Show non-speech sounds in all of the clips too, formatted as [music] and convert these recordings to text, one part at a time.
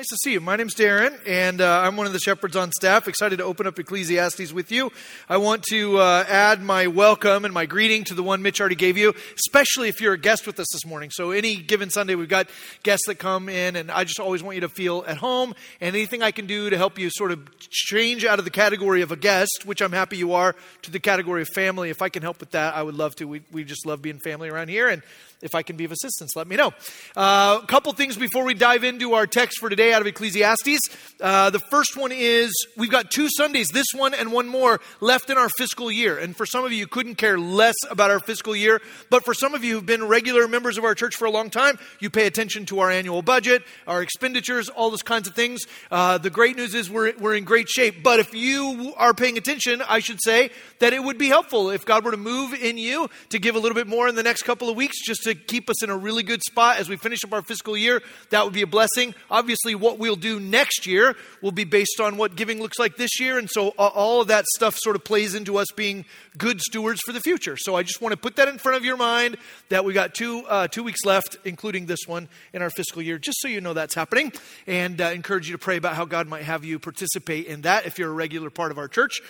Nice to see you. My name's Darin, and uh, I'm one of the shepherds on staff. Excited to open up Ecclesiastes with you. I want to uh, add my welcome and my greeting to the one Mitch already gave you, especially if you're a guest with us this morning. So, any given Sunday, we've got guests that come in, and I just always want you to feel at home. And anything I can do to help you sort of change out of the category of a guest, which I'm happy you are, to the category of family, if I can help with that, I would love to. We, we just love being family around here, and if I can be of assistance, let me know. Uh, a couple things before we dive into our text for today out of Ecclesiastes. Uh, the first one is we've got two Sundays, this one and one more, left in our fiscal year. And for some of you, you couldn't care less about our fiscal year. But for some of you who've been regular members of our church for a long time, you pay attention to our annual budget, our expenditures, all those kinds of things. Uh, the great news is we're, we're in great shape. But if you are paying attention, I should say that it would be helpful if God were to move in you to give a little bit more in the next couple of weeks just to to keep us in a really good spot as we finish up our fiscal year, that would be a blessing. Obviously, what we'll do next year will be based on what giving looks like this year. And so all of that stuff sort of plays into us being good stewards for the future. So I just want to put that in front of your mind that we got two, uh, two weeks left, including this one in our fiscal year, just so you know that's happening. And uh, encourage you to pray about how God might have you participate in that if you're a regular part of our church.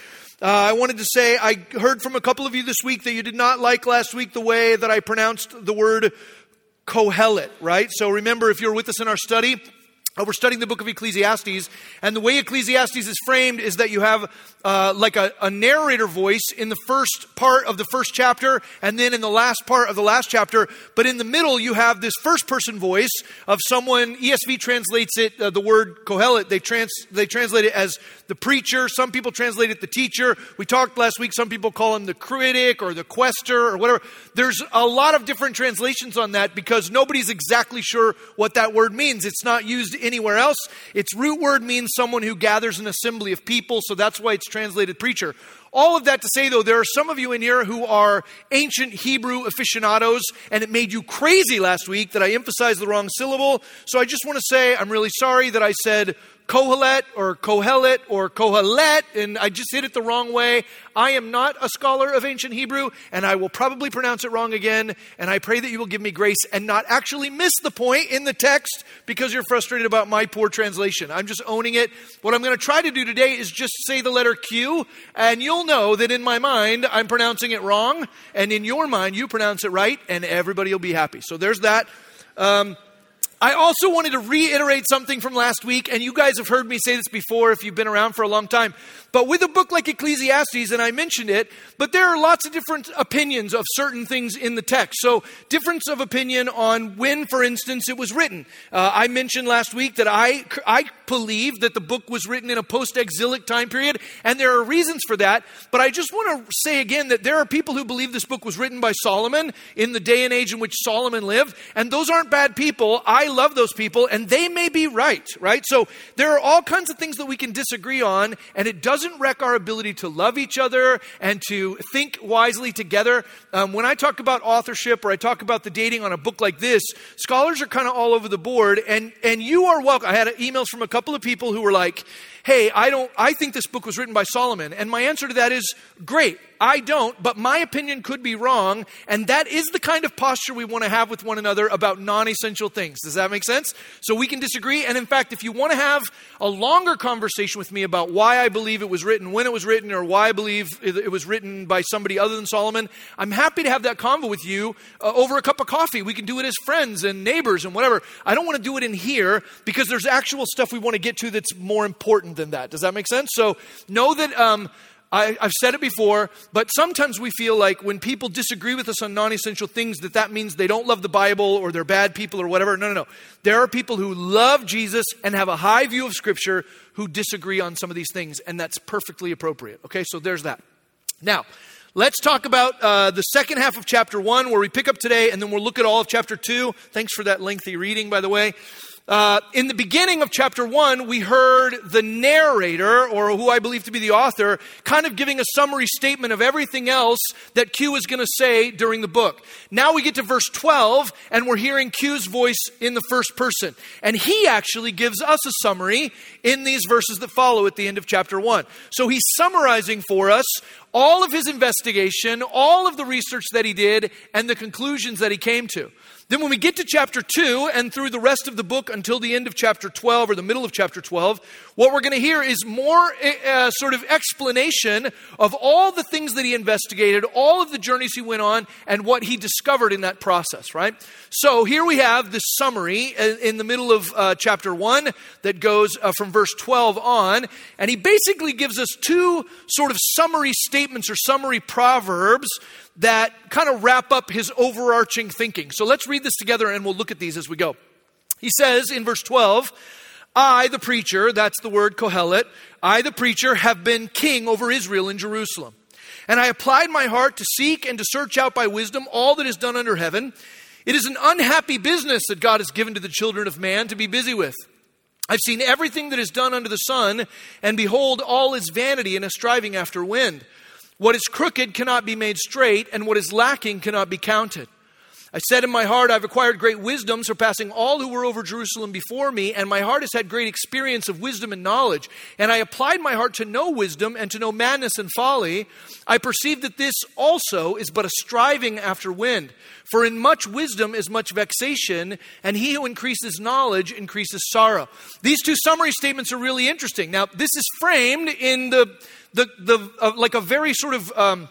Uh, I wanted to say I heard from a couple of you this week that you did not like last week the way that I pronounced the word Kohelet, right? So remember, if you're with us in our study, uh, we're studying the book of Ecclesiastes, and the way Ecclesiastes is framed is that you have uh, like a, a, narrator voice in the first part of the first chapter, and then in the last part of the last chapter. But in the middle, you have this first person voice of someone. ESV translates it uh, the word Kohelet. They trans they translate it as the preacher. Some people translate it the teacher. We talked last week. Some people call him the critic or the quester or whatever. There's a lot of different translations on that because nobody's exactly sure what that word means. It's not used anywhere else. Its root word means someone who gathers an assembly of people, so that's why it's translated preacher. All of that to say, though, there are some of you in here who are ancient Hebrew aficionados, and it made you crazy last week that I emphasized the wrong syllable. So I just want to say I'm really sorry that I said Kohelet or Kohelet or Kohelet, and I just hit it the wrong way. I am not a scholar of ancient Hebrew, and I will probably pronounce it wrong again. And I pray that you will give me grace and not actually miss the point in the text because you're frustrated about my poor translation. I'm just owning it. What I'm going to try to do today is just say the letter Q, and you'll know that in my mind I'm pronouncing it wrong, and in your mind you pronounce it right, and everybody will be happy. So there's that. Um, I also wanted to reiterate something from last week, and you guys have heard me say this before if you've been around for a long time. But with a book like Ecclesiastes, and I mentioned it, but there are lots of different opinions of certain things in the text. So, difference of opinion on when, for instance, it was written. Uh, I mentioned last week that I, I believe that the book was written in a post exilic time period, and there are reasons for that. But I just want to say again that there are people who believe this book was written by Solomon in the day and age in which Solomon lived, and those aren't bad people. I love those people, and they may be right, right? So, there are all kinds of things that we can disagree on, and it does doesn't wreck our ability to love each other and to think wisely together. Um, when I talk about authorship or I talk about the dating on a book like this, scholars are kind of all over the board, and, and you are welcome. I had emails from a couple of people who were like, hey, I don't, I think this book was written by Solomon. And my answer to that is, great. I don't, but my opinion could be wrong. And that is the kind of posture we want to have with one another about non essential things. Does that make sense? So we can disagree. And in fact, if you want to have a longer conversation with me about why I believe it was written, when it was written, or why I believe it was written by somebody other than Solomon, I'm happy to have that convo with you uh, over a cup of coffee. We can do it as friends and neighbors and whatever. I don't want to do it in here because there's actual stuff we want to get to that's more important than that. Does that make sense? So know that um, I, have said it before, but sometimes we feel like when people disagree with us on non essential things, that that means they don't love the Bible or they're bad people or whatever. No, no, no. There are people who love Jesus and have a high view of Scripture who disagree on some of these things, and that's perfectly appropriate. Okay, so there's that. Now, Let's talk about uh, the second half of chapter 1, where we pick up today, and then we'll look at all of chapter 2. Thanks for that lengthy reading, by the way. Uh, in the beginning of chapter one, we heard the narrator, or who I believe to be the author, kind of giving a summary statement of everything else that Q is going to say during the book. Now we get to verse 12, and we're hearing Q's voice in the first person. And he actually gives us a summary in these verses that follow at the end of chapter one. So he's summarizing for us all of his investigation, all of the research that he did, and the conclusions that he came to. Then, when we get to chapter 2 and through the rest of the book until the end of chapter 12 or the middle of chapter 12, what we're going to hear is more uh, sort of explanation of all the things that he investigated, all of the journeys he went on, and what he discovered in that process, right? So, here we have this summary in the middle of uh, chapter 1 that goes uh, from verse 12 on, and he basically gives us two sort of summary statements or summary proverbs that kind of wrap up his overarching thinking. So let's read this together and we'll look at these as we go. He says in verse 12, I, the preacher, that's the word Kohelet, I, the preacher, have been king over Israel in Jerusalem. And I applied my heart to seek and to search out by wisdom all that is done under heaven. It is an unhappy business that God has given to the children of man to be busy with. I've seen everything that is done under the sun, and behold, all is vanity and a striving after wind. What is crooked cannot be made straight, and what is lacking cannot be counted. I said in my heart, I've acquired great wisdom, surpassing all who were over Jerusalem before me, and my heart has had great experience of wisdom and knowledge. And I applied my heart to know wisdom and to know madness and folly. I perceived that this also is but a striving after wind. For in much wisdom is much vexation, and he who increases knowledge increases sorrow. These two summary statements are really interesting. Now, this is framed in the the, the, uh, like a very sort of um,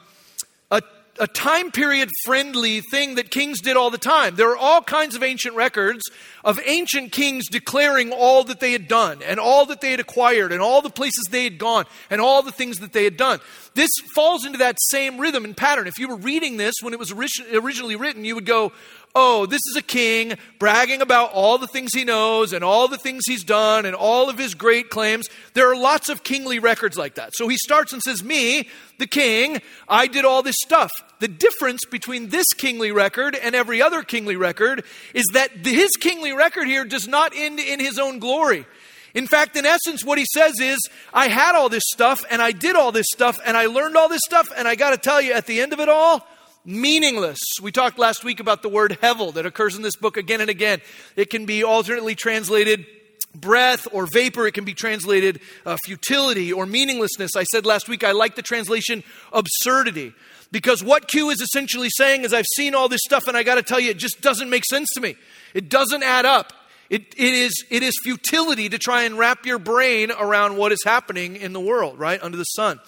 a, a time period friendly thing that kings did all the time. There are all kinds of ancient records of ancient kings declaring all that they had done and all that they had acquired and all the places they had gone and all the things that they had done. This falls into that same rhythm and pattern. If you were reading this when it was originally written, you would go, oh, this is a king bragging about all the things he knows and all the things he's done and all of his great claims. There are lots of kingly records like that. So he starts and says, Me, the king, I did all this stuff. The difference between this kingly record and every other kingly record is that his kingly record here does not end in his own glory. In fact, in essence, what he says is, I had all this stuff and I did all this stuff and I learned all this stuff, and I got to tell you, at the end of it all, meaningless. We talked last week about the word hevel that occurs in this book again and again. It can be alternately translated breath or vapor. It can be translated uh, futility or meaninglessness. I said last week I like the translation absurdity because what Q is essentially saying is I've seen all this stuff and I got to tell you, it just doesn't make sense to me. It doesn't add up. It, it, is, it is futility to try and wrap your brain around what is happening in the world, right, under the sun.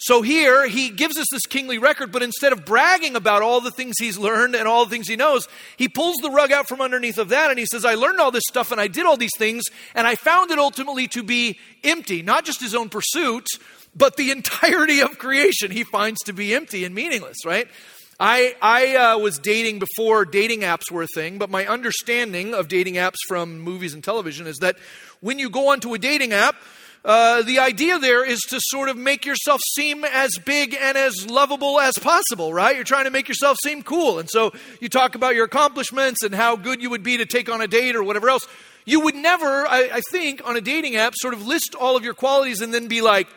So here, he gives us this kingly record, but instead of bragging about all the things he's learned and all the things he knows, he pulls the rug out from underneath of that and he says, I learned all this stuff and I did all these things, and I found it ultimately to be empty. Not just his own pursuit, but the [laughs] entirety of creation he finds to be empty and meaningless, right? I, I uh, was dating before dating apps were a thing, but my understanding of dating apps from movies and television is that when you go onto a dating app, uh, the idea there is to sort of make yourself seem as big and as lovable as possible, right? You're trying to make yourself seem cool. And so you talk about your accomplishments and how good you would be to take on a date or whatever else. You would never, I, I think, on a dating app, sort of list all of your qualities and then be like,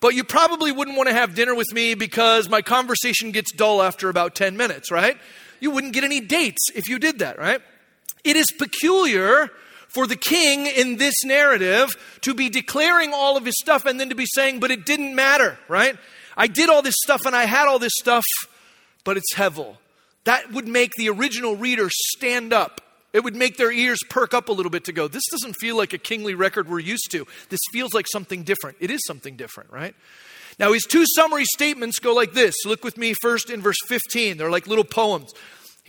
but you probably wouldn't want to have dinner with me because my conversation gets dull after about 10 minutes, right? You wouldn't get any dates if you did that, right? It is peculiar for the king in this narrative to be declaring all of his stuff and then to be saying, but it didn't matter, right? I did all this stuff and I had all this stuff, but it's Hevel. That would make the original reader stand up. It would make their ears perk up a little bit to go, this doesn't feel like a kingly record we're used to. This feels like something different. It is something different, right? Now, his two summary statements go like this. Look with me first in verse 15. They're like little poems.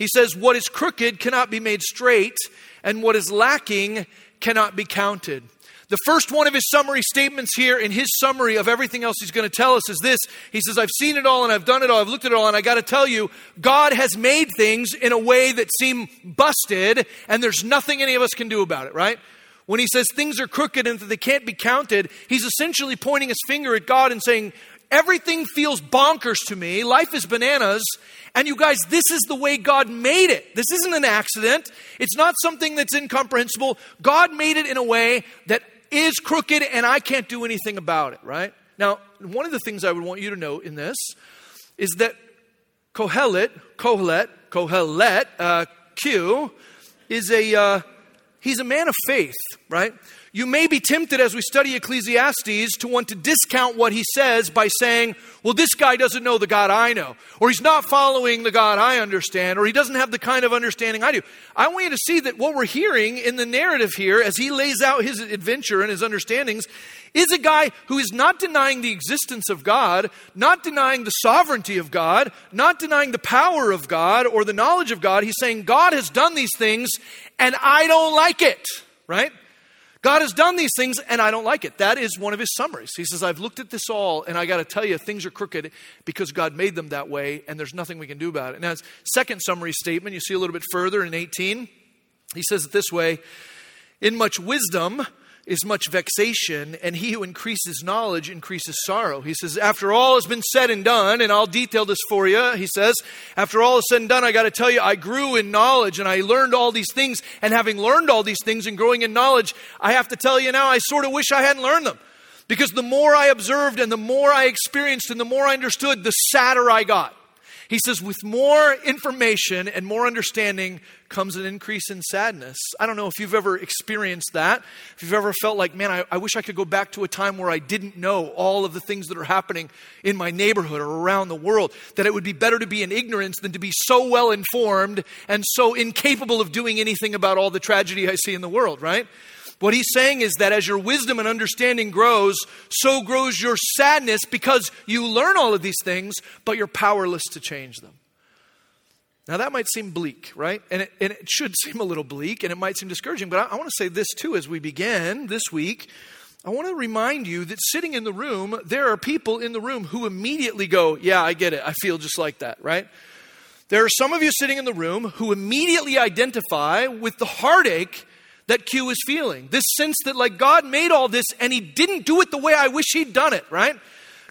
He says, What is crooked cannot be made straight, and what is lacking cannot be counted. The first one of his summary statements here in his summary of everything else he's going to tell us is this. He says, I've seen it all and I've done it all, I've looked at it all, and I got to tell you, God has made things in a way that seem busted, and there's nothing any of us can do about it, right? When he says things are crooked and that they can't be counted, he's essentially pointing his finger at God and saying, Everything feels bonkers to me. Life is bananas. And you guys, this is the way God made it. This isn't an accident. It's not something that's incomprehensible. God made it in a way that is crooked and I can't do anything about it, right? Now, one of the things I would want you to know in this is that Kohelet, Kohelet, Kohelet, uh, Q, is a, uh, he's a man of faith, right? you may be tempted as we study Ecclesiastes to want to discount what he says by saying, well, this guy doesn't know the God I know, or he's not following the God I understand, or he doesn't have the kind of understanding I do. I want you to see that what we're hearing in the narrative here as he lays out his adventure and his understandings is a guy who is not denying the existence of God, not denying the sovereignty of God, not denying the power of God or the knowledge of God. He's saying, God has done these things and I don't like it, right? God has done these things and I don't like it. That is one of his summaries. He says, I've looked at this all and I got to tell you, things are crooked because God made them that way and there's nothing we can do about it. Now, second summary statement, you see a little bit further in 18, he says it this way In much wisdom, is much vexation, and he who increases knowledge increases sorrow. He says, After all has been said and done, and I'll detail this for you, he says, After all is said and done, I got to tell you, I grew in knowledge and I learned all these things. And having learned all these things and growing in knowledge, I have to tell you now, I sort of wish I hadn't learned them. Because the more I observed and the more I experienced and the more I understood, the sadder I got. He says, with more information and more understanding comes an increase in sadness. I don't know if you've ever experienced that. If you've ever felt like, man, I, I, wish I could go back to a time where I didn't know all of the things that are happening in my neighborhood or around the world, that it would be better to be in ignorance than to be so well informed and so incapable of doing anything about all the tragedy I see in the world, right? What he's saying is that as your wisdom and understanding grows, so grows your sadness because you learn all of these things, but you're powerless to change them. Now, that might seem bleak, right? And it, and it should seem a little bleak and it might seem discouraging, but I, I want to say this too as we begin this week. I want to remind you that sitting in the room, there are people in the room who immediately go, Yeah, I get it. I feel just like that, right? There are some of you sitting in the room who immediately identify with the heartache that Q is feeling. This sense that, like, God made all this and He didn't do it the way I wish He'd done it, right?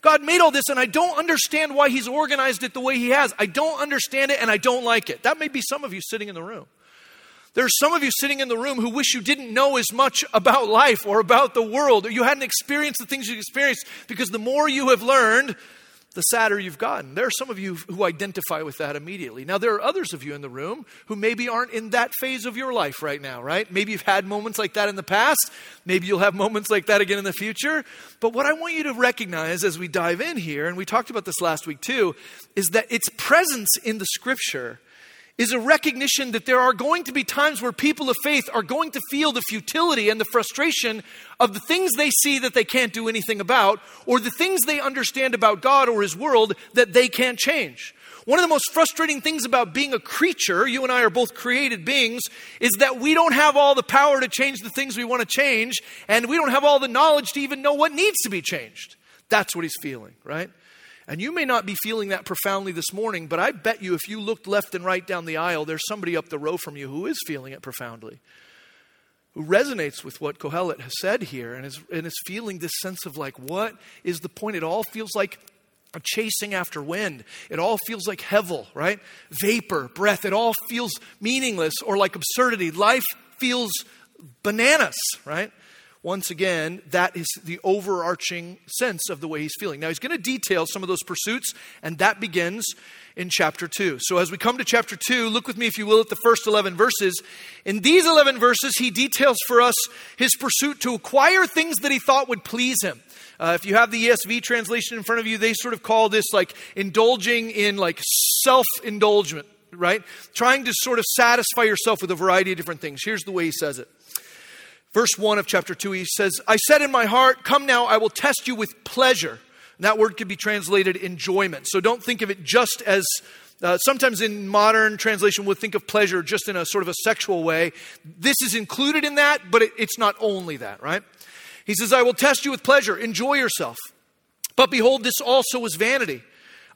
God made all this and I don't understand why He's organized it the way He has. I don't understand it and I don't like it. That may be some of you sitting in the room. There are some of you sitting in the room who wish you didn't know as much about life or about the world, or you hadn't experienced the things you experienced because the more you have learned, the sadder you've gotten. There are some of you who identify with that immediately. Now, there are others of you in the room who maybe aren't in that phase of your life right now, right? Maybe you've had moments like that in the past. Maybe you'll have moments like that again in the future. But what I want you to recognize as we dive in here, and we talked about this last week too, is that its presence in the scripture is a recognition that there are going to be times where people of faith are going to feel the futility and the frustration of the things they see that they can't do anything about, or the things they understand about God or His world that they can't change. One of the most frustrating things about being a creature, you and I are both created beings, is that we don't have all the power to change the things we want to change, and we don't have all the knowledge to even know what needs to be changed. That's what he's feeling, right? And you may not be feeling that profoundly this morning, but I bet you if you looked left and right down the aisle, there's somebody up the row from you who is feeling it profoundly, who resonates with what Kohelet has said here and is, and is feeling this sense of like, what is the point? It all feels like chasing after wind. It all feels like hevel, right? Vapor, breath. It all feels meaningless or like absurdity. Life feels bananas, right? Once again, that is the overarching sense of the way he's feeling. Now, he's going to detail some of those pursuits, and that begins in chapter 2. So, as we come to chapter 2, look with me, if you will, at the first 11 verses. In these 11 verses, he details for us his pursuit to acquire things that he thought would please him. Uh, if you have the ESV translation in front of you, they sort of call this like indulging in like self indulgence, right? Trying to sort of satisfy yourself with a variety of different things. Here's the way he says it verse 1 of chapter 2, he says, I said in my heart, Come now, I will test you with pleasure. And that word could be translated enjoyment. So don't think of it just as uh, sometimes in modern translation, we'll think of pleasure just in a sort of a sexual way. This is included in that, but it, it's not only that, right? He says, I will test you with pleasure. Enjoy yourself. But behold, this also is vanity.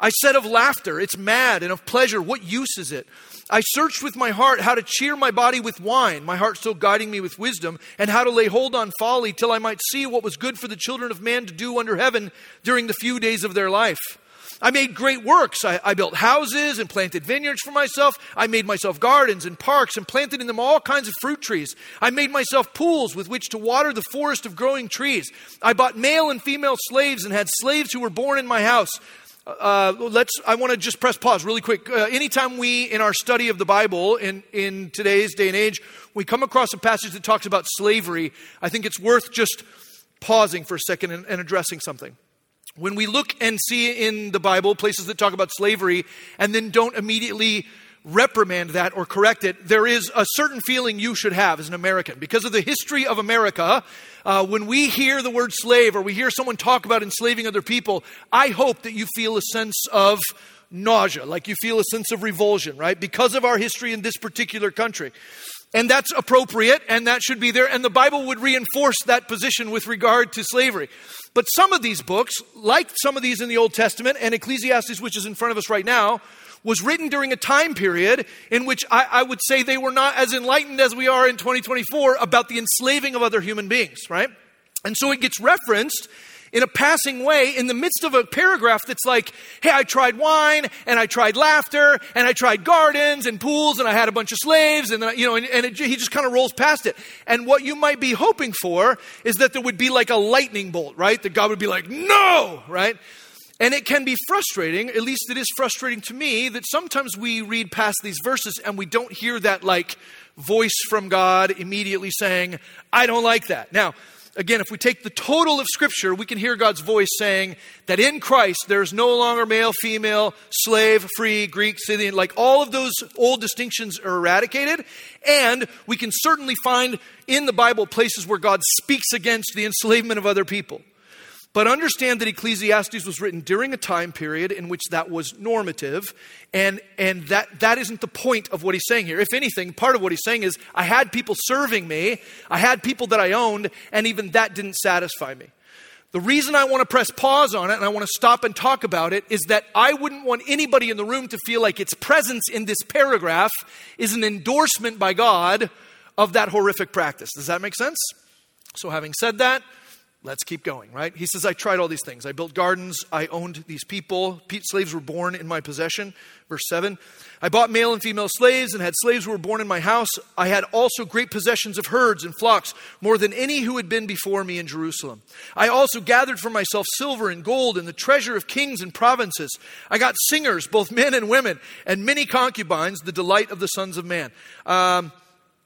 I said of laughter, it's mad, and of pleasure, what use is it? I searched with my heart how to cheer my body with wine, my heart still guiding me with wisdom, and how to lay hold on folly till I might see what was good for the children of man to do under heaven during the few days of their life. I made great works. I, I, built houses and planted vineyards for myself. I made myself gardens and parks and planted in them all kinds of fruit trees. I made myself pools with which to water the forest of growing trees. I bought male and female slaves and had slaves who were born in my house. Uh, let's, I want to just press pause really quick. Uh, anytime we, in our study of the Bible, in, in today's day and age, we come across a passage that talks about slavery, I think it's worth just pausing for a second and, and addressing something. When we look and see in the Bible places that talk about slavery and then don't immediately reprimand that or correct it, there is a certain feeling you should have as an American. Because of the history of America, uh, when we hear the word slave or we hear someone talk about enslaving other people, I hope that you feel a sense of nausea, like you feel a sense of revulsion, right? Because of our history in this particular country. And that's appropriate and that should be there. And the Bible would reinforce that position with regard to slavery. But some of these books, like some of these in the Old Testament and Ecclesiastes, which is in front of us right now, was written during a time period in which I, I, would say they were not as enlightened as we are in 2024 about the enslaving of other human beings, right? And so it gets referenced in a passing way in the midst of a paragraph that's like, hey, I tried wine and I tried laughter and I tried gardens and pools and I had a bunch of slaves and, then, you know, and, and it, he just kind of rolls past it. And what you might be hoping for is that there would be like a lightning bolt, right? That God would be like, no, right? And it can be frustrating, at least it is frustrating to me, that sometimes we read past these verses and we don't hear that like voice from God immediately saying, I don't like that. Now, again, if we take the total of Scripture, we can hear God's voice saying that in Christ there's no longer male, female, slave, free, Greek, Scythian, like all of those old distinctions are eradicated. And we can certainly find in the Bible places where God speaks against the enslavement of other people. But understand that Ecclesiastes was written during a time period in which that was normative, and, and that, that isn't the point of what he's saying here. If anything, part of what he's saying is I had people serving me, I had people that I owned, and even that didn't satisfy me. The reason I want to press pause on it and I want to stop and talk about it is that I wouldn't want anybody in the room to feel like its presence in this paragraph is an endorsement by God of that horrific practice. Does that make sense? So, having said that, Let's keep going, right? He says, I tried all these things. I built gardens. I owned these people. Slaves were born in my possession. Verse 7. I bought male and female slaves and had slaves who were born in my house. I had also great possessions of herds and flocks, more than any who had been before me in Jerusalem. I also gathered for myself silver and gold and the treasure of kings and provinces. I got singers, both men and women, and many concubines, the delight of the sons of man. Um,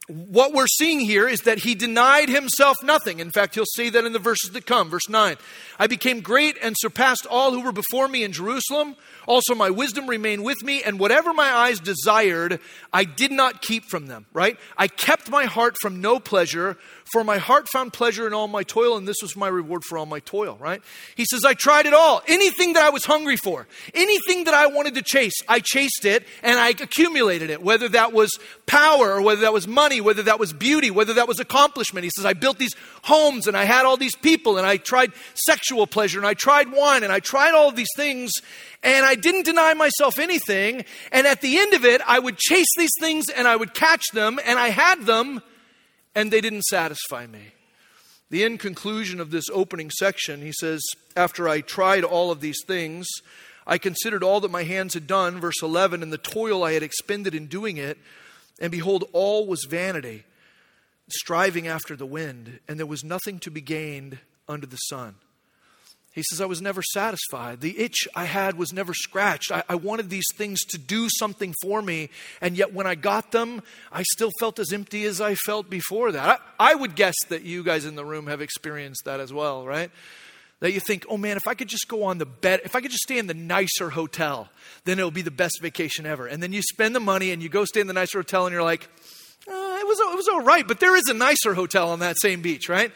what we're seeing here is that he denied himself nothing. In fact, he'll say that in the verses that come. Verse 9 I became great and surpassed all who were before me in Jerusalem. Also, my wisdom remained with me, and whatever my eyes desired, I did not keep from them, right? I kept my heart from no pleasure, for my heart found pleasure in all my toil, and this was my reward for all my toil, right? He says, I tried it all. Anything that I was hungry for, anything that I wanted to chase, I chased it and I accumulated it, whether that was power or whether that was money, whether that was beauty, whether that was accomplishment. He says, I built these homes and I had all these people and I tried sexual pleasure and I tried wine and I tried all these things and I didn't deny myself anything. And at the end of it, I would chase these things and I would catch them, and I had them, and they didn't satisfy me. The end conclusion of this opening section, he says, After I tried all of these things, I considered all that my hands had done, verse 11, and the toil I had expended in doing it, and behold, all was vanity, striving after the wind, and there was nothing to be gained under the sun. He says, I was never satisfied. The itch I had was never scratched. I, I, wanted these things to do something for me, and yet when I got them, I still felt as empty as I felt before that. I, I would guess that you guys in the room have experienced that as well, right? That you think, oh man, if I could just go on the bed, if I could just stay in the nicer hotel, then it'll be the best vacation ever. And then you spend the money and you go stay in the nicer hotel, and you're like, uh, it was it was all right, but there is a nicer hotel on that same beach, right?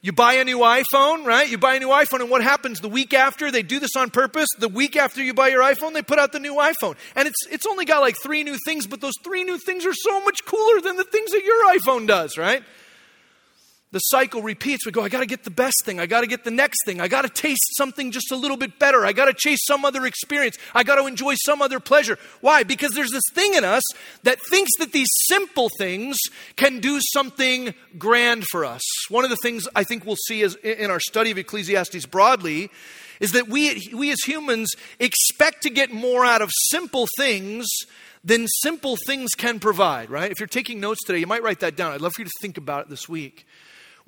You buy a new iPhone, right? You buy a new iPhone, and what happens the week after? They do this on purpose. The week after you buy your iPhone, they put out the new iPhone. And it's, it's only got like three new things, but those three new things are so much cooler than the things that your iPhone does, right? The cycle repeats. We go, I got to get the best thing. I got to get the next thing. I got to taste something just a little bit better. I got to chase some other experience. I got to enjoy some other pleasure. Why? Because there's this thing in us that thinks that these simple things can do something grand for us. One of the things I think we'll see as, in our study of Ecclesiastes broadly is that we, we as humans expect to get more out of simple things than simple things can provide, right? If you're taking notes today, you might write that down. I'd love for you to think about it this week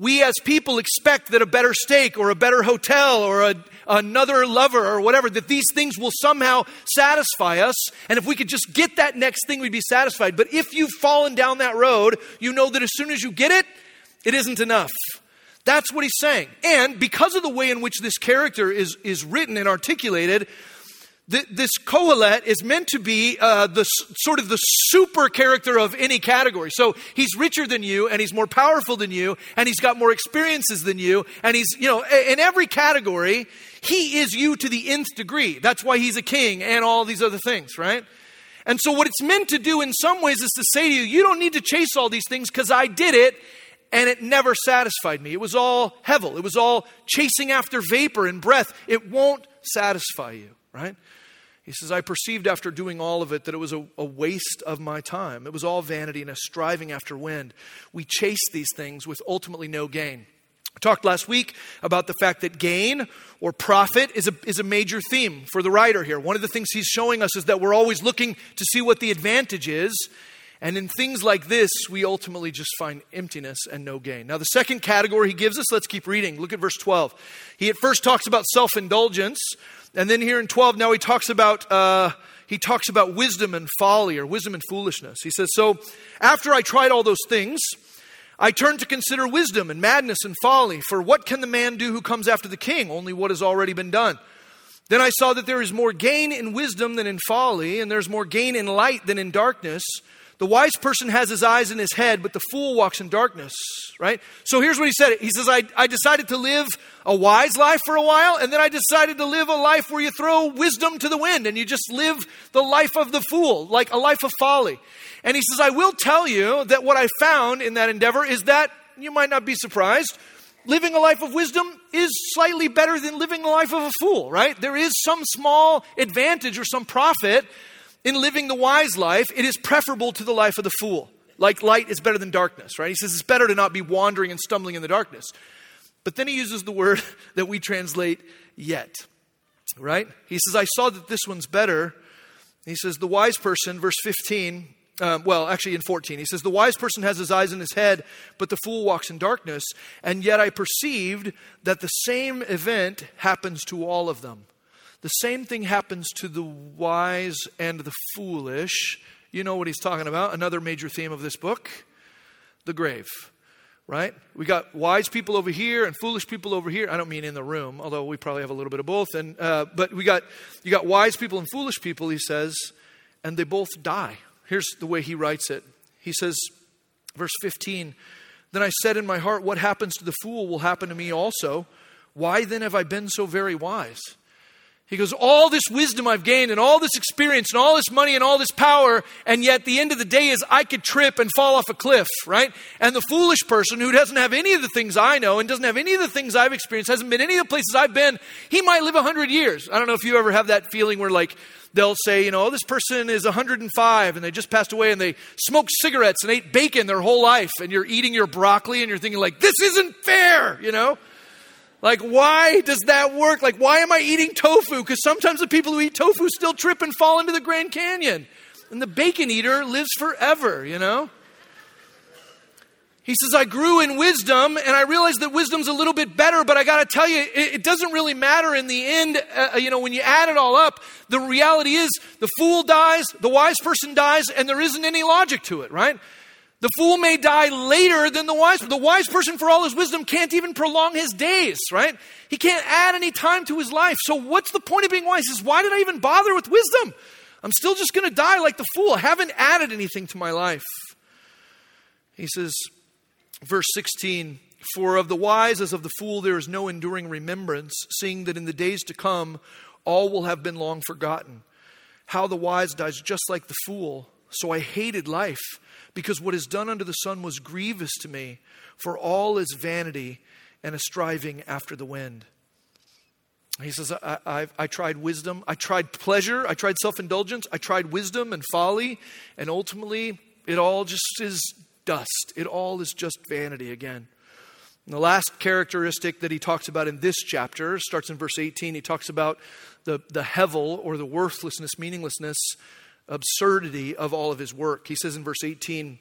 we as people expect that a better steak or a better hotel or a, another lover or whatever, that these things will somehow satisfy us. And if we could just get that next thing, we'd be satisfied. But if you've fallen down that road, you know that as soon as you get it, it isn't enough. That's what he's saying. And because of the way in which this character is, is written and articulated, this Kohelet is meant to be uh, the sort of the super character of any category. So he's richer than you, and he's more powerful than you, and he's got more experiences than you, and he's you know in every category he is you to the nth degree. That's why he's a king and all these other things, right? And so what it's meant to do in some ways is to say to you, you don't need to chase all these things because I did it, and it never satisfied me. It was all hevel. It was all chasing after vapor and breath. It won't satisfy you, right? He says, I perceived after doing all of it that it was a, a, waste of my time. It was all vanity and a striving after wind. We chase these things with ultimately no gain. I talked last week about the fact that gain or profit is a, is a major theme for the writer here. One of the things he's showing us is that we're always looking to see what the advantage is. And in things like this, we ultimately just find emptiness and no gain. Now, the second category he gives us, let's keep reading. Look at verse 12. He at first talks about self indulgence, and then here in 12, now he talks about. Uh, he talks about wisdom and folly or wisdom and foolishness. He says, So after I tried all those things, I turned to consider wisdom and madness and folly. For what can the man do who comes after the king? Only what has already been done. Then I saw that there is more gain in wisdom than in folly, and there's more gain in light than in darkness. The wise person has his eyes in his head, but the fool walks in darkness, right? So here's what he said. He says, I, I decided to live a wise life for a while, and then I decided to live a life where you throw wisdom to the wind and you just live the life of the fool, like a life of folly. And he says, I will tell you that what I found in that endeavor is that, you might not be surprised, living a life of wisdom is slightly better than living the life of a fool, right? There is some small advantage or some profit in living the wise life, it is preferable to the life of the fool. Like light is better than darkness, right? He says it's better to not be wandering and stumbling in the darkness. But then he uses the word [laughs] that we translate yet, right? He says, I saw that this one's better. He says, the wise person, verse 15, um, well, actually in 14, he says, The wise person has his eyes in his head, but the fool walks in darkness. And yet I perceived that the same event happens to all of them. The same thing happens to the wise and the foolish. You know what he's talking about. Another major theme of this book the grave, right? We got wise people over here and foolish people over here. I don't mean in the room, although we probably have a little bit of both. And, uh, but we got, you got wise people and foolish people, he says, and they both die. Here's the way he writes it. He says, verse 15, Then I said in my heart, What happens to the fool will happen to me also. Why then have I been so very wise? He goes, All this wisdom I've gained and all this experience and all this money and all this power, and yet the end of the day is I could trip and fall off a cliff, right? And the foolish person who doesn't have any of the things I know and doesn't have any of the things I've experienced, hasn't been any of the places I've been, he might live 100 years. I don't know if you ever have that feeling where, like, they'll say, you know, oh, this person is 105 and they just passed away and they smoked cigarettes and ate bacon their whole life, and you're eating your broccoli and you're thinking, like, this isn't fair, you know? Like, why does that work? Like, why am I eating tofu? Because sometimes the people who eat tofu still trip and fall into the Grand Canyon. And the bacon eater lives forever, you know? He says, I grew in wisdom and I realized that wisdom's a little bit better, but I got to tell you, it, it, doesn't really matter in the end. Uh, you know, when you add it all up, the reality is the fool dies, the wise person dies, and there isn't any logic to it, right? The fool may die later than the wise. The wise person, for all his wisdom, can't even prolong his days, right? He can't add any time to his life. So, what's the point of being wise? He says, why did I even bother with wisdom? I'm still just going to die like the fool. I haven't added anything to my life. He says, verse 16, For of the wise as of the fool there is no enduring remembrance, seeing that in the days to come all will have been long forgotten. How the wise dies just like the fool. So I hated life because what is done under the sun was grievous to me, for all is vanity and a striving after the wind. He says, I, I, I tried wisdom, I tried pleasure, I tried self indulgence, I tried wisdom and folly, and ultimately it all just is dust. It all is just vanity again. And the last characteristic that he talks about in this chapter starts in verse 18. He talks about the, the hevel or the worthlessness, meaninglessness absurdity of all of his work. He says in verse 18,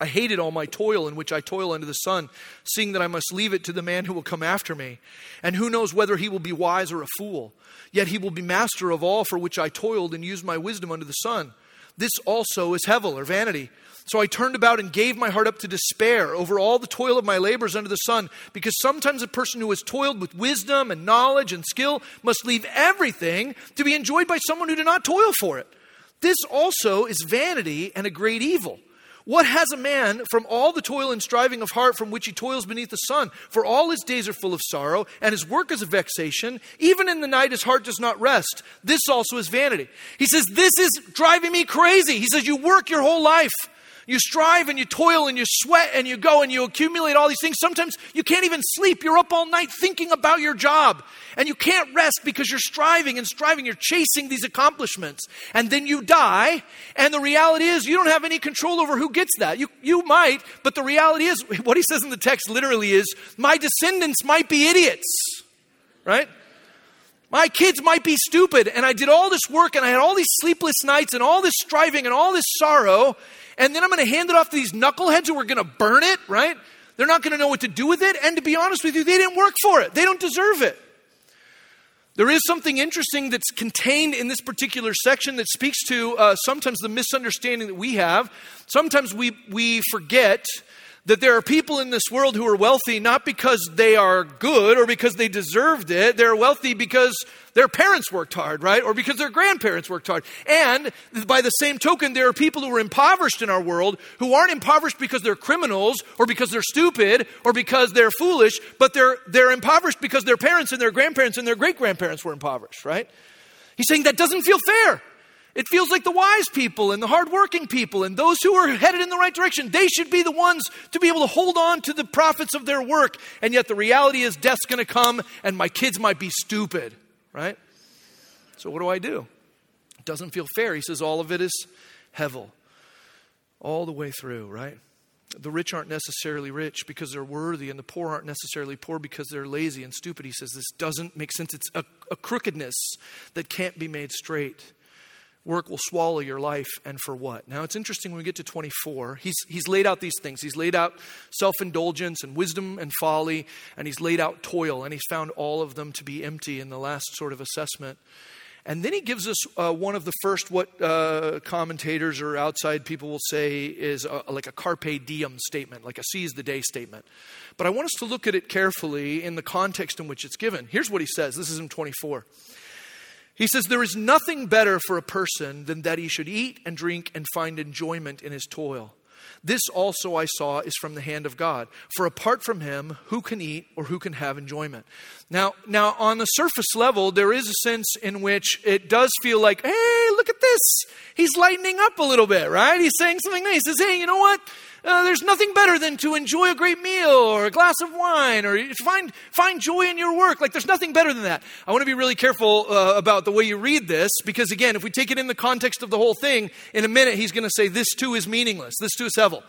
I hated all my toil in which I toil under the sun, seeing that I must leave it to the man who will come after me. And who knows whether he will be wise or a fool? Yet he will be master of all for which I toiled and used my wisdom under the sun. This also is Hevel or vanity. So I turned about and gave my heart up to despair over all the toil of my labors under the sun, because sometimes a person who has toiled with wisdom and knowledge and skill must leave everything to be enjoyed by someone who did not toil for it. This also is vanity and a great evil. What has a man from all the toil and striving of heart from which he toils beneath the sun? For all his days are full of sorrow, and his work is a vexation. Even in the night his heart does not rest. This also is vanity. He says, This is driving me crazy. He says, You work your whole life. You strive and you toil and you sweat and you go and you accumulate all these things. Sometimes you can't even sleep. You're up all night thinking about your job. And you can't rest because you're striving and striving. You're chasing these accomplishments. And then you die. And the reality is, you don't have any control over who gets that. You, you might, but the reality is, [laughs] what he says in the text literally is, my descendants might be idiots. Right? My kids might be stupid, and I did all this work, and I had all these sleepless nights, and all this striving, and all this sorrow, and then I'm going to hand it off to these knuckleheads who are going to burn it, right? They're not going to know what to do with it. And to be honest with you, they didn't work for it, they don't deserve it. There is something interesting that's contained in this particular section that speaks to uh, sometimes the misunderstanding that we have. Sometimes we, we forget that there are people in this world who are wealthy not because they are good or because they deserved it. They're wealthy because their parents worked hard, right? Or because their grandparents worked hard. And by the same token, there are people who are impoverished in our world who aren't impoverished because they're criminals or because they're stupid or because they're foolish, but they're, they're impoverished because their parents and their grandparents and their great grandparents were impoverished, right? He's saying that doesn't feel fair. It feels like the wise people and the hardworking people and those who are headed in the right direction, they should be the ones to be able to hold on to the profits of their work. And yet the reality is death's going to come and my kids might be stupid, right? So what do I do? It doesn't feel fair. He says all of it is hevel. All the way through, right? The rich aren't necessarily rich because they're worthy, and the poor aren't necessarily poor because they're lazy and stupid. He says this doesn't make sense. It's a, a crookedness that can't be made straight. Work will swallow your life, and for what? Now, it's interesting when we get to 24. He's, he's laid out these things. He's laid out self indulgence and wisdom and folly, and he's laid out toil, and he's found all of them to be empty in the last sort of assessment. And then he gives us uh, one of the first, what uh, commentators or outside people will say is a, like a carpe diem statement, like a seize the day statement. But I want us to look at it carefully in the context in which it's given. Here's what he says this is in 24. He says, There is nothing better for a person than that he should eat and drink and find enjoyment in his toil. This also I saw is from the hand of God. For apart from him, who can eat or who can have enjoyment? Now, now on the surface level, there is a sense in which it does feel like, hey, look at this. He's lightening up a little bit, right? He's saying something nice. He says, hey, you know what? Uh, there's nothing better than to enjoy a great meal or a glass of wine or find, find joy in your work. Like, there's nothing better than that. I want to be really careful uh, about the way you read this because, again, if we take it in the context of the whole thing, in a minute he's going to say, This too is meaningless. This too is hevel.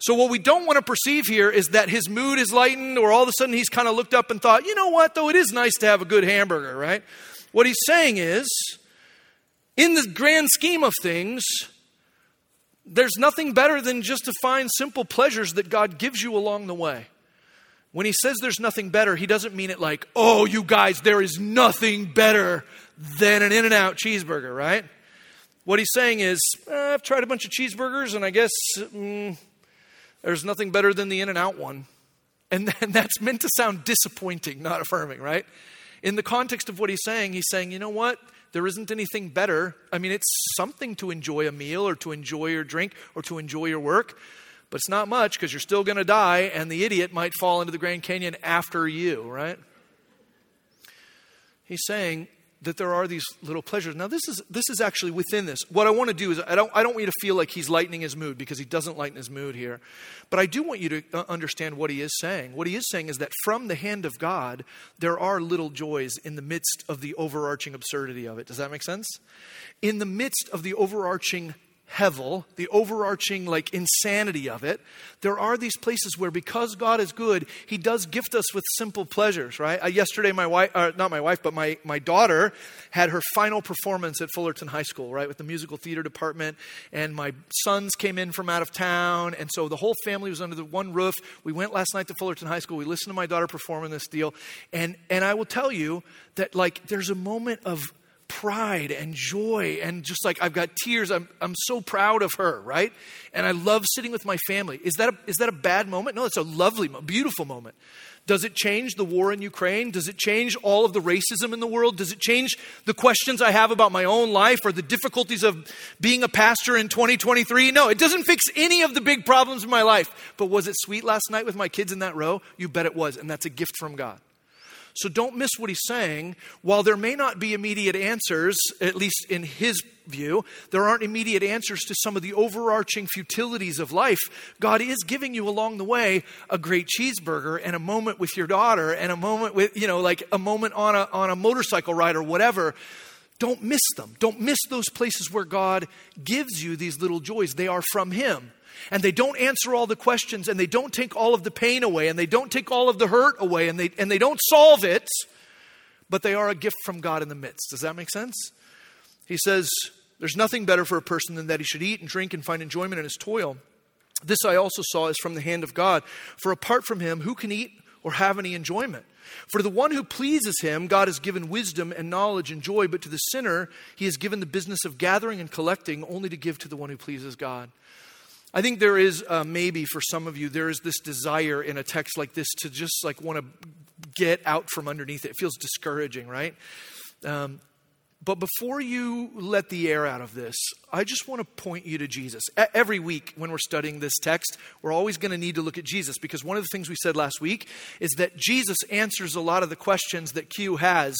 So, what we don't want to perceive here is that his mood is lightened, or all of a sudden he's kind of looked up and thought, you know what, though it is nice to have a good hamburger, right? What he's saying is, in the grand scheme of things, there's nothing better than just to find simple pleasures that God gives you along the way. When he says there's nothing better, he doesn't mean it like, oh, you guys, there is nothing better than an In N Out cheeseburger, right? What he's saying is, eh, I've tried a bunch of cheeseburgers, and I guess mm, there's nothing better than the In N Out one. And, [laughs] and that's meant to sound disappointing, not affirming, right? In the context of what he's saying, he's saying, you know what? There isn't anything better. I mean, it's something to enjoy a meal or to enjoy your drink or to enjoy your work, but it's not much because you're still going to die and the idiot might fall into the Grand Canyon after you, right? He's saying, that there are these little pleasures. Now, this is, this is actually within this. What I want to do is, I don't, I don't want you to feel like he's lightening his mood because he doesn't lighten his mood here. But I do want you to uh, understand what he is saying. What he is saying is that from the hand of God, there are little joys in the midst of the overarching absurdity of it. Does that make sense? In the midst of the overarching hevel, the overarching like insanity of it, there are these places where because God is good, He does gift us with simple pleasures, right? Uh, yesterday, my wife, uh, not my wife, but my, my daughter had her final performance at Fullerton High School, right, with the musical theater department. And my sons came in from out of town. And so the whole family was under the one roof. We went last night to Fullerton High School. We listened to my daughter perform in this deal. And, and I will tell you that, like, there's a moment of pride and joy and just like I've got tears. I'm, I'm so proud of her, right? And I love sitting with my family. Is that a, is that a bad moment? No, it's a lovely, beautiful moment. Does it change the war in Ukraine? Does it change all of the racism in the world? Does it change the questions I have about my own life or the difficulties of being a pastor in 2023? No, it doesn't fix any of the big problems in my life. But was it sweet last night with my kids in that row? You bet it was. And that's a gift from God. So don't miss what he's saying. While there may not be immediate answers, at least in his view, there aren't immediate answers to some of the overarching futilities of life. God is giving you along the way a great cheeseburger and a moment with your daughter and a moment with, you know, like a moment on a, on a motorcycle ride or whatever. Don't miss them. Don't miss those places where God gives you these little joys. They are from Him and they don't answer all the questions and they don't take all of the pain away and they don't take all of the hurt away and they, and they don't solve it, but they are a gift from God in the midst. Does that make sense? He says, There's nothing better for a person than that he should eat and drink and find enjoyment in his toil. This I also saw is from the hand of God. For apart from him, who can eat or have any enjoyment? For the one who pleases him, God has given wisdom and knowledge and joy, but to the sinner, he has given the business of gathering and collecting only to give to the one who pleases God. I think there is uh, maybe for some of you, there is this desire in a text like this to just like want to get out from underneath it. It feels discouraging, right? Um, but before you let the air out of this, I just want to point you to Jesus. Every week when we're studying this text, we're always going to need to look at Jesus because one of the things we said last week is that Jesus answers a lot of the questions that Q has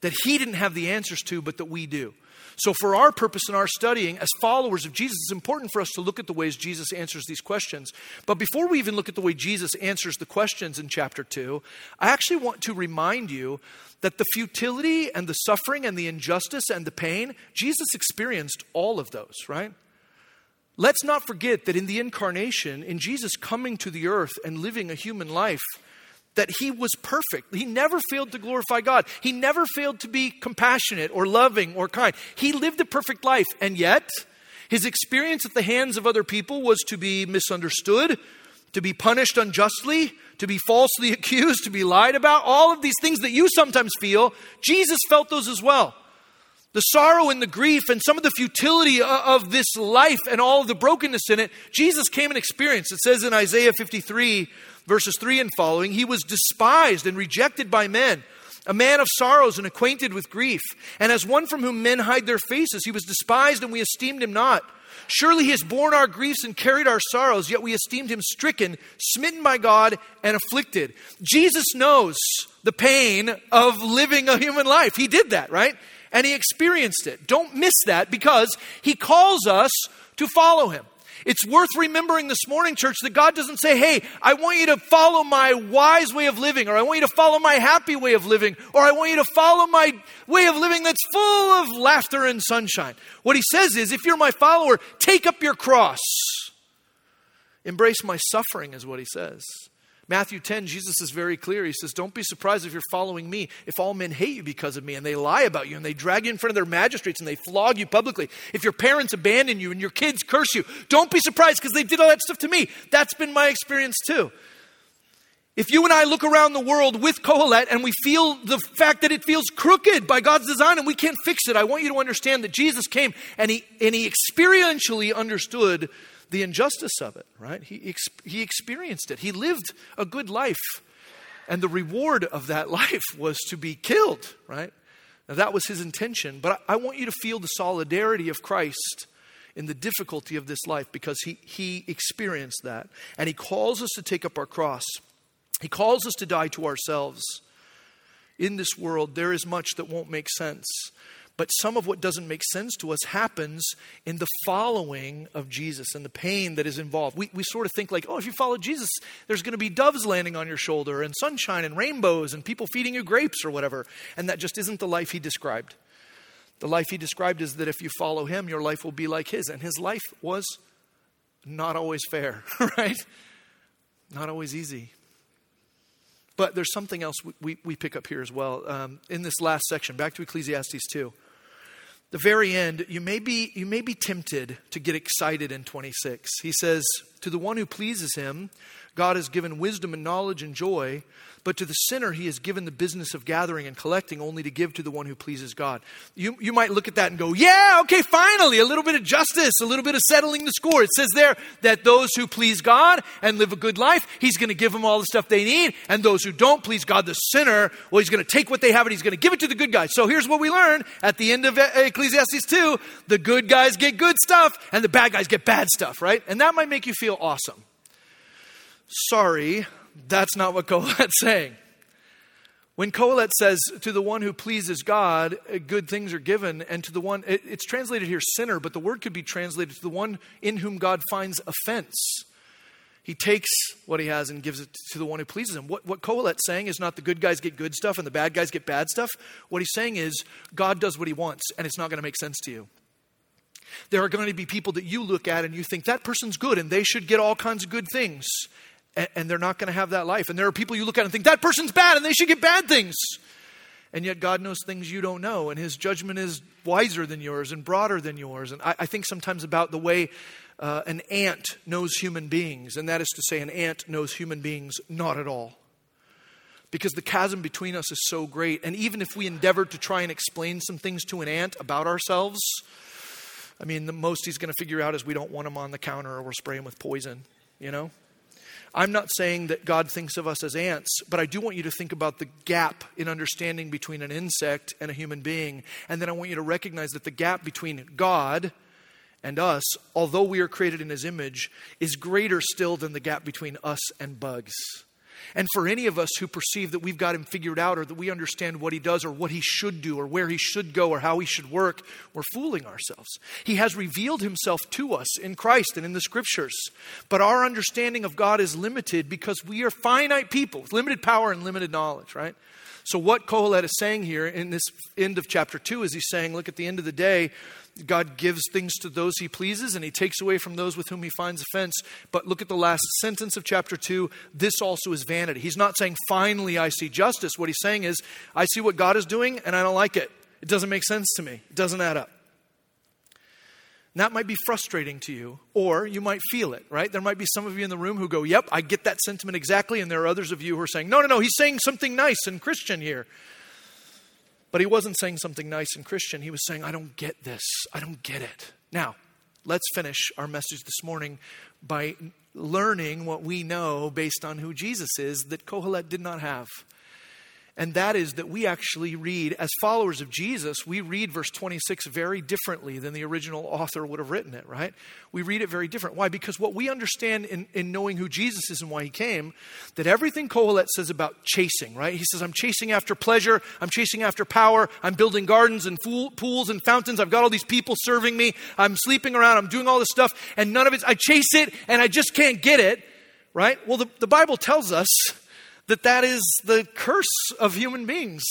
that he didn't have the answers to, but that we do. So, for our purpose in our studying, as followers of Jesus, it's important for us to look at the ways Jesus answers these questions. But before we even look at the way Jesus answers the questions in chapter 2, I actually want to remind you that the futility and the suffering and the injustice and the pain, Jesus experienced all of those, right? Let's not forget that in the incarnation, in Jesus coming to the earth and living a human life, that he was perfect. He never failed to glorify God. He never failed to be compassionate or loving or kind. He lived a perfect life, and yet his experience at the hands of other people was to be misunderstood, to be punished unjustly, to be falsely [laughs] accused, to be lied about. All of these things that you sometimes feel, Jesus felt those as well. The sorrow and the grief and some of the futility of this life and all of the brokenness in it, Jesus came and experienced. It says in Isaiah 53 verses 3 and following, he was despised and rejected by men, a man of sorrows and acquainted with grief. And as one from whom men hide their faces, he was despised and we esteemed him not. Surely he has borne our griefs and carried our sorrows, yet we esteemed him stricken, smitten by God, and afflicted. Jesus knows the pain of living a human life. He did that, right? And he experienced it. Don't miss that because he calls us to follow him. It's worth remembering this morning, church, that God doesn't say, hey, I want you to follow my wise way of living, or I want you to follow my happy way of living, or I want you to follow my way of living that's full of laughter and sunshine. What he says is, if you're my follower, take up your cross. Embrace my suffering, is what he says. Matthew 10, Jesus is very clear. He says, Don't be surprised if you're following me, if all men hate you because of me, and they lie about you, and they drag you in front of their magistrates, and they flog you publicly. If your parents abandon you and your kids curse you, don't be surprised because they did all that stuff to me. That's been my experience too. If you and I look around the world with Kohelet and we feel the fact that it feels crooked by God's design and we can't fix it, I want you to understand that Jesus came and he, and he experientially understood the injustice of it, right? He, he experienced it. He lived a good life. And the reward of that [laughs] life was to be killed, right? Now, that was his intention. But I, I want you to feel the solidarity of Christ in the difficulty of this life because he, he experienced that. And he calls us to take up our cross, he calls us to die to ourselves. In this world, there is much that won't make sense. But some of what doesn't make sense to us happens in the following of Jesus and the pain that is involved. We, we sort of think, like, oh, if you follow Jesus, there's going to be doves landing on your shoulder and sunshine and rainbows and people feeding you grapes or whatever. And that just isn't the life he described. The life he described is that if you follow him, your life will be like his. And his life was not always fair, [laughs] right? Not always easy. But there's something else we, we, we pick up here as well. Um, in this last section, back to Ecclesiastes 2 the very end, you may be, you may be tempted to get excited in 26. He says, To the one who pleases him, God has given wisdom and knowledge and joy, but to the sinner he has given the business of gathering and collecting only to give to the one who pleases God. You, you might look at that and go, yeah, okay, finally, a little bit of justice, a little bit of settling the score. It says there that those who please God and live a good life, he's going to give them all the stuff they need. And those who don't please God, the sinner, well, he's going to take what they have and he's going to give it to the good guys. So here's what we learn at the end of Ecclesiastes 2 the good guys get good stuff and the bad guys get bad stuff, right? And that might make you feel awesome. Sorry, that's not what [laughs] Kohelet's saying. When Kohelet says, to the one who pleases God, good things are given, and to the one, it, it's translated here sinner, but the word could be translated to the one in whom God finds offense. He takes what he has and gives it to the one who pleases him. What, what Kohelet's saying is not the good guys get good stuff and the bad guys get bad stuff. What he's saying is God does what he wants, and it's not going to make sense to you. There are going to be people that you look at and you think that person's good and they should get all kinds of good things and, and they're not going to have that life. And there are people you look at and think, that person's bad and they should get bad things. And yet God knows things you don't know, and His judgment is wiser than yours and broader than yours. And I, I think sometimes about the way uh, an ant knows human beings, and that is to say, an ant knows human beings not at all. Because the chasm between us is so great. And even if we endeavored to try and explain some things to an ant about ourselves, I mean, the most he's going to figure out is we don't want him on the counter or we're spraying with poison, you know? I'm not saying that God thinks of us as ants, but I do want you to think about the gap in understanding between an insect and a human being. And then I want you to recognize that the gap between God and us, although we are created in His image, is greater still than the gap between us and bugs. And for any of us who perceive that we've got him figured out or that we understand what he does or what he should do or where he should go or how he should work, we're fooling ourselves. He has revealed himself to us in Christ and in the scriptures. But our understanding of God is limited because we are finite people with limited power and limited knowledge, right? So, what Kohelet is saying here in this end of chapter 2 is he's saying, look, at the end of the day, God gives things to those he pleases and he takes away from those with whom he finds offense. But look at the last sentence of chapter 2. This also is vanity. He's not saying, finally, I see justice. What he's saying is, I see what God is doing and I don't like it. It doesn't make sense to me, it doesn't add up. And that might be frustrating to you, or you might feel it, right? There might be some of you in the room who go, Yep, I get that sentiment exactly. And there are others of you who are saying, No, no, no, he's saying something nice and Christian here. But he wasn't saying something nice and Christian. He was saying, I don't get this. I don't get it. Now, let's finish our message this morning by learning what we know based on who Jesus is that Kohelet did not have. And that is that we actually read, as followers of Jesus, we read verse 26 very differently than the original author would have written it, right? We read it very different. Why? Because what we understand in, in knowing who Jesus is and why he came, that everything Kohelet says about chasing, right? He says, I'm chasing after pleasure, I'm chasing after power, I'm building gardens and pool, pools and fountains, I've got all these people serving me, I'm sleeping around, I'm doing all this stuff, and none of it, I chase it and I just can't get it, right? Well, the, the Bible tells us that that is the curse of human beings.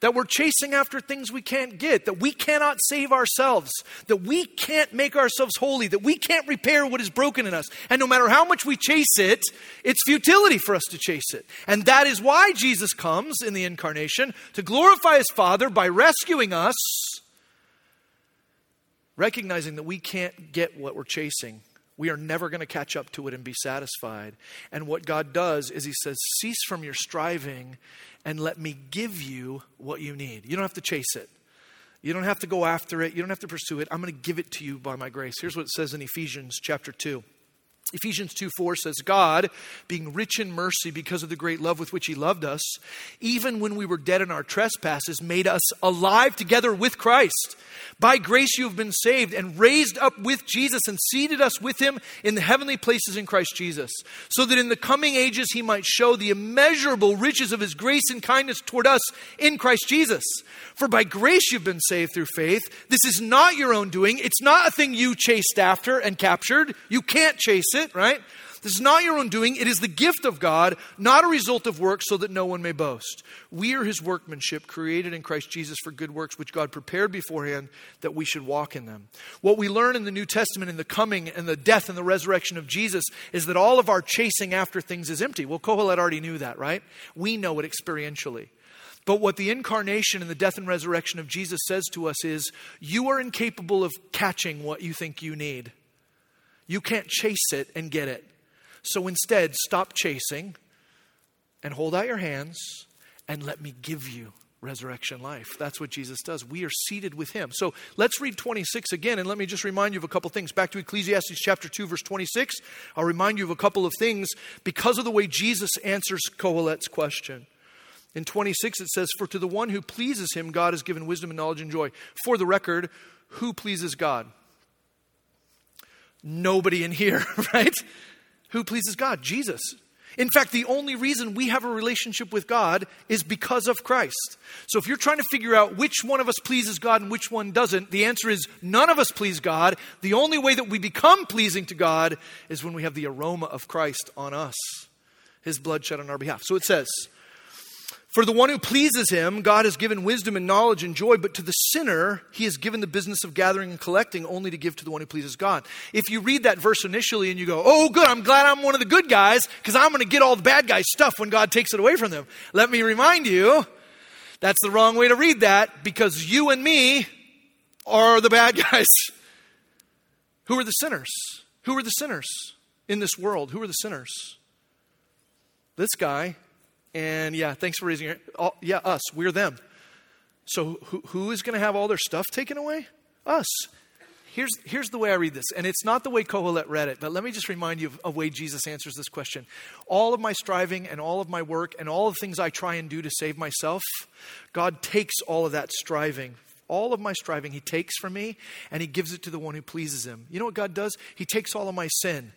That we're chasing after things we can't get, that we cannot save ourselves, that we can't make ourselves holy, that we can't repair what is broken in us. And no matter how much we chase it, it's futility for us to chase it. And that is why Jesus comes in the incarnation to glorify his Father by rescuing us, recognizing that we can't get what we're chasing we are never going to catch up to it and be satisfied. And what God does is He says, Cease from your striving and let me give you what you need. You don't have to chase it. You don't have to go after it. You don't have to pursue it. I'm going to give it to you by my grace. Here's what it says in Ephesians chapter 2. Ephesians 2 4 says, God, being rich in mercy because of the great love with which He loved us, even when we were dead in our trespasses, made us alive together with Christ. By grace you have been saved and raised up with Jesus and seated us with Him in the heavenly places in Christ Jesus, so that in the coming ages He might show the immeasurable riches of His grace and kindness toward us in Christ Jesus. For by grace you've been saved through faith. This is not your own doing, it's not a thing you chased after and captured. You can't chase it it, right? This is not your own doing. It is the gift of God, not a result of works, so that no one may boast. We are his workmanship, created in Christ Jesus for good works, which God prepared beforehand that we should walk in them. What we learn in the New Testament, in the coming and the death and the resurrection of Jesus, is that all of our chasing after things is empty. Well, Kohelet already knew that, right? We know it experientially. But what the incarnation and the death and resurrection of Jesus says to us is you are incapable of catching what you think you need. You can't chase it and get it. So instead, stop chasing and hold out your hands and let me give you resurrection life. That's what Jesus does. We are seated with him. So let's read 26 again, and let me just remind you of a couple things. Back to Ecclesiastes chapter 2, verse 26. I'll remind you of a couple of things because of the way Jesus answers Kohelet's question. In 26, it says, For to the one who pleases him, God has given wisdom and knowledge and joy. For the record, who pleases God? Nobody in here, [laughs] right? Who pleases God? Jesus. In fact, the only reason we have a relationship with God is because of Christ. So if you're trying to figure out which one of us pleases God and which one doesn't, the answer is none of us please God. The only way that we become pleasing to God is when we have the aroma of Christ on us, his blood shed on our behalf. So it says, for the one who pleases him, God has given wisdom and knowledge and joy, but to the sinner, he has given the business of gathering and collecting only to give to the one who pleases God. If you read that verse initially and you go, oh, good, I'm glad I'm one of the good guys because I'm going to get all the bad guys' stuff when God takes it away from them. Let me remind you, that's the wrong way to read that because you and me are the bad [laughs] guys. Who are the sinners? Who are the sinners in this world? Who are the sinners? This guy and yeah, thanks for raising your Yeah, us. We're them. So who, who is going to have all their stuff taken away? Us. Here's, here's the way I read this, and it's not the way Kohelet read it, but let me just remind you of the way Jesus answers this question. All of my striving and all of my work and all the things I try and do to save myself, God takes all of that striving all of my striving he takes from me and he gives it to the one who pleases him. You know what God does? He takes all of my sin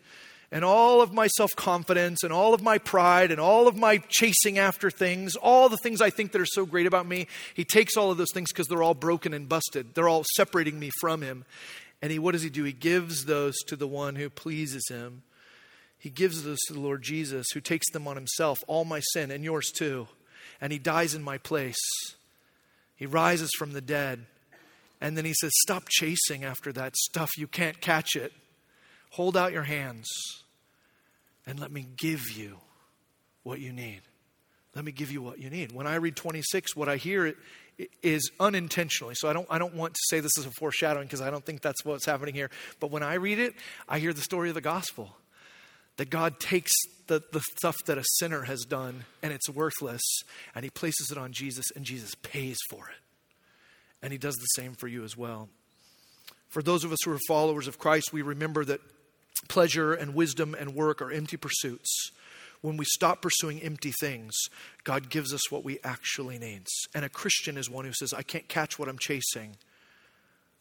and all of my self confidence and all of my pride and all of my chasing after things, all the things I think that are so great about me, he takes all of those things because they're all broken and busted. They're all separating me from him. And he, what does he do? He gives those to the one who pleases him. He gives those to the Lord Jesus, who takes them on himself, all my sin and yours too. And he dies in my place. He rises from the dead. And then he says, Stop chasing after that stuff. You can't catch it. Hold out your hands and let me give you what you need. Let me give you what you need. When I read 26, what I hear is unintentionally. So I don't, I don't want to say this is a foreshadowing because I don't think that's what's happening here. But when I read it, I hear the story of the gospel that God takes the, the stuff that a sinner has done and it's worthless and he places it on Jesus and Jesus pays for it. And he does the same for you as well. For those of us who are followers of Christ, we remember that pleasure and wisdom and work are empty pursuits. When we stop pursuing empty things, God gives us what we actually need. And a Christian is one who says, I can't catch what I'm chasing.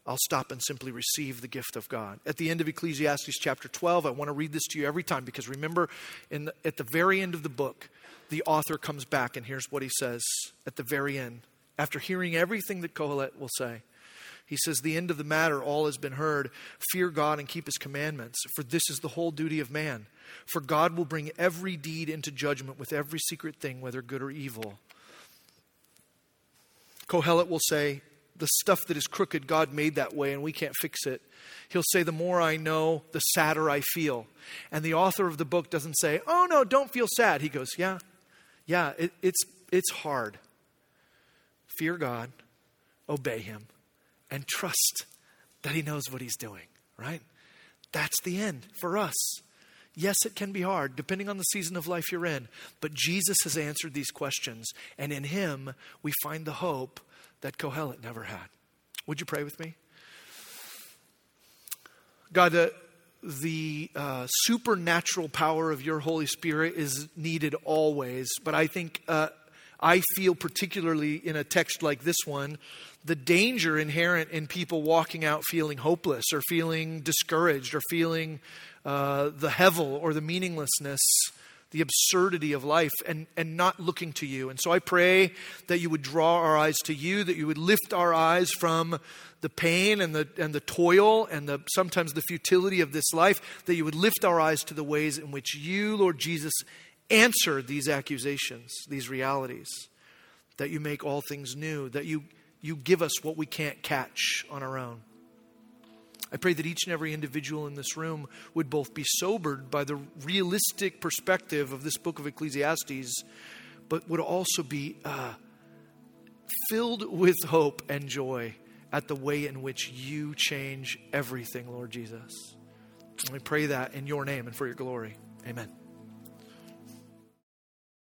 I'll stop and simply receive the gift of God. At the end of Ecclesiastes chapter 12, I want to read this to you every time because remember, the, at the very end of the book, the author comes back and here's what he says at the very end. After hearing everything that Kohelet will say, he says, The end of the matter, all has been heard. Fear God and keep his commandments, for this is the whole duty of man. For God will bring every deed into judgment with every secret thing, whether good or evil. Kohelet will say, The stuff that is crooked, God made that way, and we can't fix it. He'll say, The more I know, the sadder I feel. And the author of the book doesn't say, Oh, no, don't feel sad. He goes, Yeah, yeah, it, it's, it's hard. Fear God, obey Him and trust that He knows what He's doing, right? That's the end for us. Yes, it can be hard, depending on the season of life you're in, but Jesus has answered these questions, and in Him we find the hope that Kohelet never had. Would you pray with me? God, uh, the uh, supernatural power of your Holy Spirit is needed always, but I think uh, I feel particularly in a text like this one the danger inherent in people walking out feeling hopeless or feeling discouraged or feeling uh, the hevel or the meaninglessness, the absurdity of life and, and not looking to you. And so I pray that you would draw our eyes to you, that you would lift our eyes from the pain and the, and the toil and the, sometimes the futility of this life, that you would lift our eyes to the ways in which you, Lord Jesus, answer these accusations, these realities, that you make all things new, that you, you give us what we can't catch on our own. I pray that each and every individual in this room would both be sobered by the realistic perspective of this book of Ecclesiastes, but would also be uh, filled with hope and joy at the way in which you change everything, Lord Jesus. And we pray that in your name and for your glory. Amen.